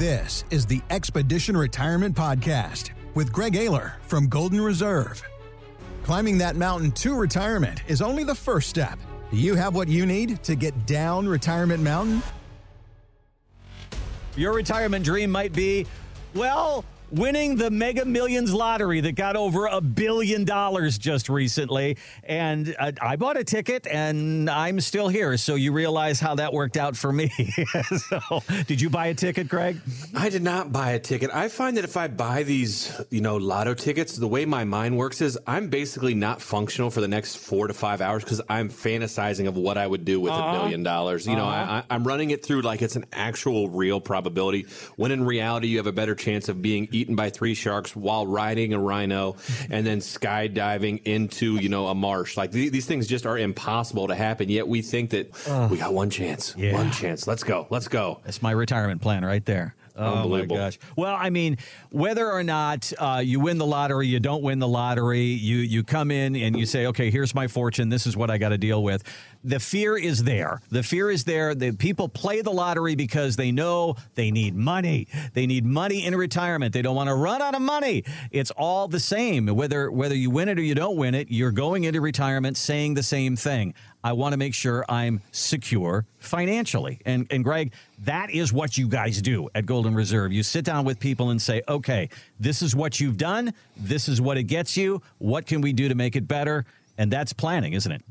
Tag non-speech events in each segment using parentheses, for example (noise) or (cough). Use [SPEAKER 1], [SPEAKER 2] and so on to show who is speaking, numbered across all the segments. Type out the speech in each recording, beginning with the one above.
[SPEAKER 1] This is the Expedition Retirement Podcast with Greg Ayler from Golden Reserve. Climbing that mountain to retirement is only the first step. Do you have what you need to get down Retirement Mountain?
[SPEAKER 2] Your retirement dream might be, well, winning the Mega Millions lottery that got over a billion dollars just recently. And uh, I bought a ticket and I'm still here. So you realize how that worked out for me. (laughs) so, did you buy a ticket, Greg?
[SPEAKER 3] I did not buy a ticket. I find that if I buy these, you know, lotto tickets, the way my mind works is I'm basically not functional for the next four to five hours because I'm fantasizing of what I would do with a
[SPEAKER 2] Uh-huh.
[SPEAKER 3] million dollars. You know,
[SPEAKER 2] Uh-huh.
[SPEAKER 3] I, I'm running it through like it's an actual real probability when in reality you have a better chance of being eaten by three sharks while riding a rhino and then skydiving into, you know, a marsh. Like th- these things just are impossible to happen. Yet we think that we got one chance,
[SPEAKER 2] Yeah.
[SPEAKER 3] one chance. Let's go. Let's go.
[SPEAKER 2] That's my retirement plan right there. Oh my gosh! Well, I mean, whether or not uh, you win the lottery, you don't win the lottery, you you come in and you say, "Okay, here's my fortune. This is what I got to deal with." The fear is there. The fear is there. The people play the lottery because they know they need money. They need money in retirement. They don't want to run out of money. It's all the same. Whether whether you win it or you don't win it, you're going into retirement saying the same thing. I want to make sure I'm secure financially. And and Greg, that is what you guys do at Golden Reserve. You sit down with people and say, "Okay, this is what you've done. This is what it gets you. What can we do to make it better?" And that's planning, isn't it?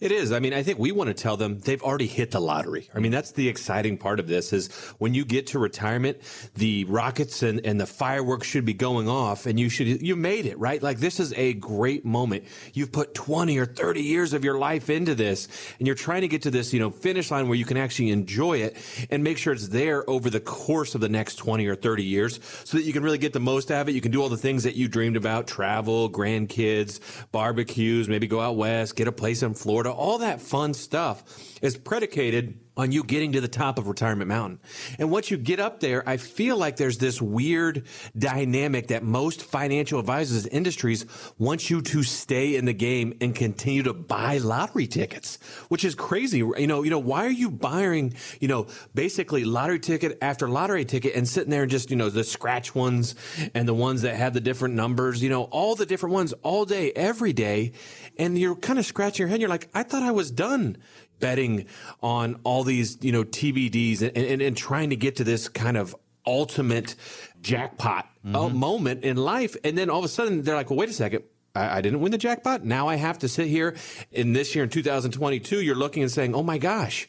[SPEAKER 3] It is. I mean, I think we want to tell them they've already hit the lottery. I mean, that's the exciting part of this is when you get to retirement, the rockets and, and the fireworks should be going off and you should, you made it, right? Like this is a great moment. You've put 20 or 30 years of your life into this and you're trying to get to this, you know, finish line where you can actually enjoy it and make sure it's there over the course of the next 20 or 30 years so that you can really get the most out of it. You can do all the things that you dreamed about, travel, grandkids, barbecues, maybe go out west, get a place in Florida. Florida, all that fun stuff is predicated on you getting to the top of Retirement Mountain. And once you get up there, I feel like there's this weird dynamic that most financial advisors industries want you to stay in the game and continue to buy lottery tickets, which is crazy. You know, you know, why are you buying, you know, basically lottery ticket after lottery ticket and sitting there and just, you know, the scratch ones and the ones that have the different numbers, you know, all the different ones all day, every day. And you're kind of scratching your head. You're like, I thought I was done betting on all these, you know, TBDs and, and, and trying to get to this kind of ultimate jackpot uh, moment in life. And then all of a sudden they're like, well, wait a second. I, I didn't win the jackpot. Now I have to sit here in this year in 2022. You're looking and saying, oh my gosh,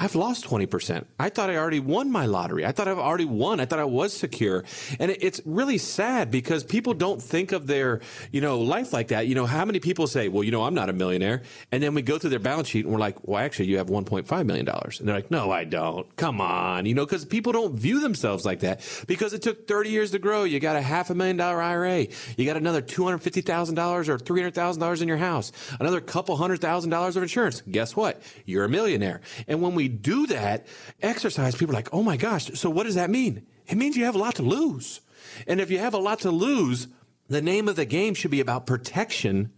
[SPEAKER 3] I've lost 20%. I thought I already won my lottery. I thought I've already won. I thought I was secure. And it's really sad because people don't think of their, you know, life like that. You know, how many people say, well, you know, I'm not a millionaire. And then we go through their balance sheet and we're like, well, actually, you have $1.5 million. And they're like, no, I don't. Come on. You know, because people don't view themselves like that because it took 30 years to grow. You got a half a million dollar IRA. You got another $250,000 or $300,000 in your house, another couple hundred thousand dollars of insurance. Guess what? You're a millionaire. And when we do that exercise, people are like, oh my gosh, so what does that mean? It means you have a lot to lose. And if you have a lot to lose, the name of the game should be about protection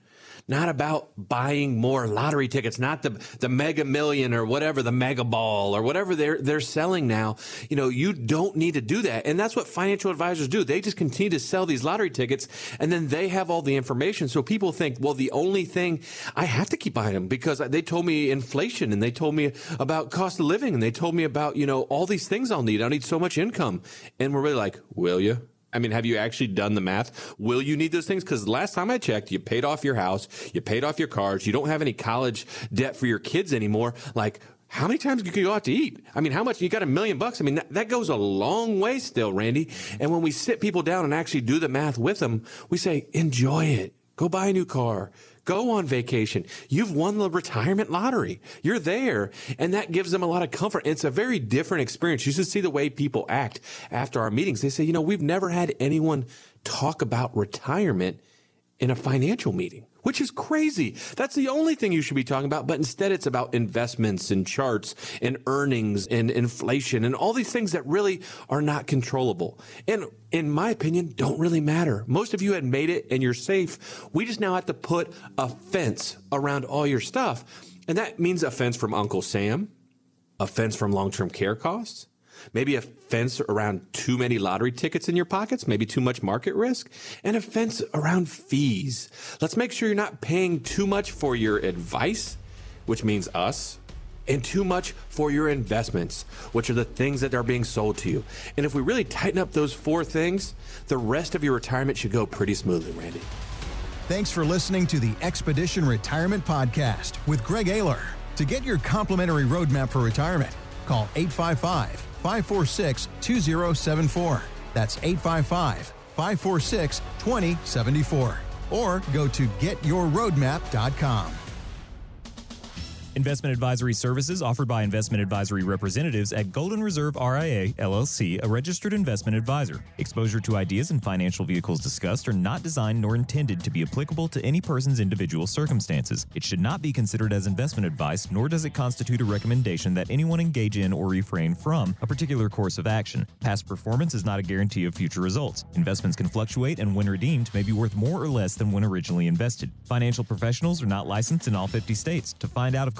[SPEAKER 3] not about buying more lottery tickets, not the the mega million or whatever, the mega ball or whatever they're they're selling now. You know, you don't need to do that. And that's what financial advisors do. They just continue to sell these lottery tickets and then they have all the information. So people think, well, the only thing I have to keep buying them because they told me inflation and they told me about cost of living and they told me about, you know, all these things I'll need. I'll need so much income. And we're really like, will you? I mean, have you actually done the math? Will you need those things? Because last time I checked, you paid off your house, you paid off your cars, you don't have any college debt for your kids anymore. Like, how many times you go out to eat? I mean, how much? You got a million bucks. I mean, that, that goes a long way still, Randy. And when we sit people down and actually do the math with them, we say, enjoy it. Go buy a new car. Go on vacation. You've won the retirement lottery. You're there. And that gives them a lot of comfort. It's a very different experience. You should see the way people act after our meetings. They say, you know, we've never had anyone talk about retirement in a financial meeting, which is crazy. That's the only thing you should be talking about. But instead, it's about investments and charts and earnings and inflation and all these things that really are not controllable. And in my opinion, don't really matter. Most of you had made it and you're safe. We just now have to put a fence around all your stuff. And that means a fence from Uncle Sam, a fence from long term care costs, maybe a fence around too many lottery tickets in your pockets, maybe too much market risk, and a fence around fees. Let's make sure you're not paying too much for your advice, which means us, and too much for your investments, which are the things that are being sold to you. And if we really tighten up those four things, the rest of your retirement should go pretty smoothly, Randy.
[SPEAKER 1] Thanks for listening to the Expedition Retirement Podcast with Greg Ayler. To get your complimentary roadmap for retirement, call 855 546 2074. That's 855 546 2074. Or go to getyourroadmap.com.
[SPEAKER 4] Investment advisory services offered by investment advisory representatives at Golden Reserve RIA, LLC, a registered investment advisor. Exposure to ideas and financial vehicles discussed are not designed nor intended to be applicable to any person's individual circumstances. It should not be considered as investment advice, nor does it constitute a recommendation that anyone engage in or refrain from a particular course of action. Past performance is not a guarantee of future results. Investments can fluctuate and when redeemed may be worth more or less than when originally invested. Financial professionals are not licensed in all 50 states. To find out if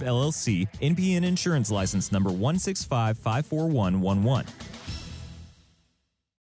[SPEAKER 4] LLC, NPN Insurance License number 165541111.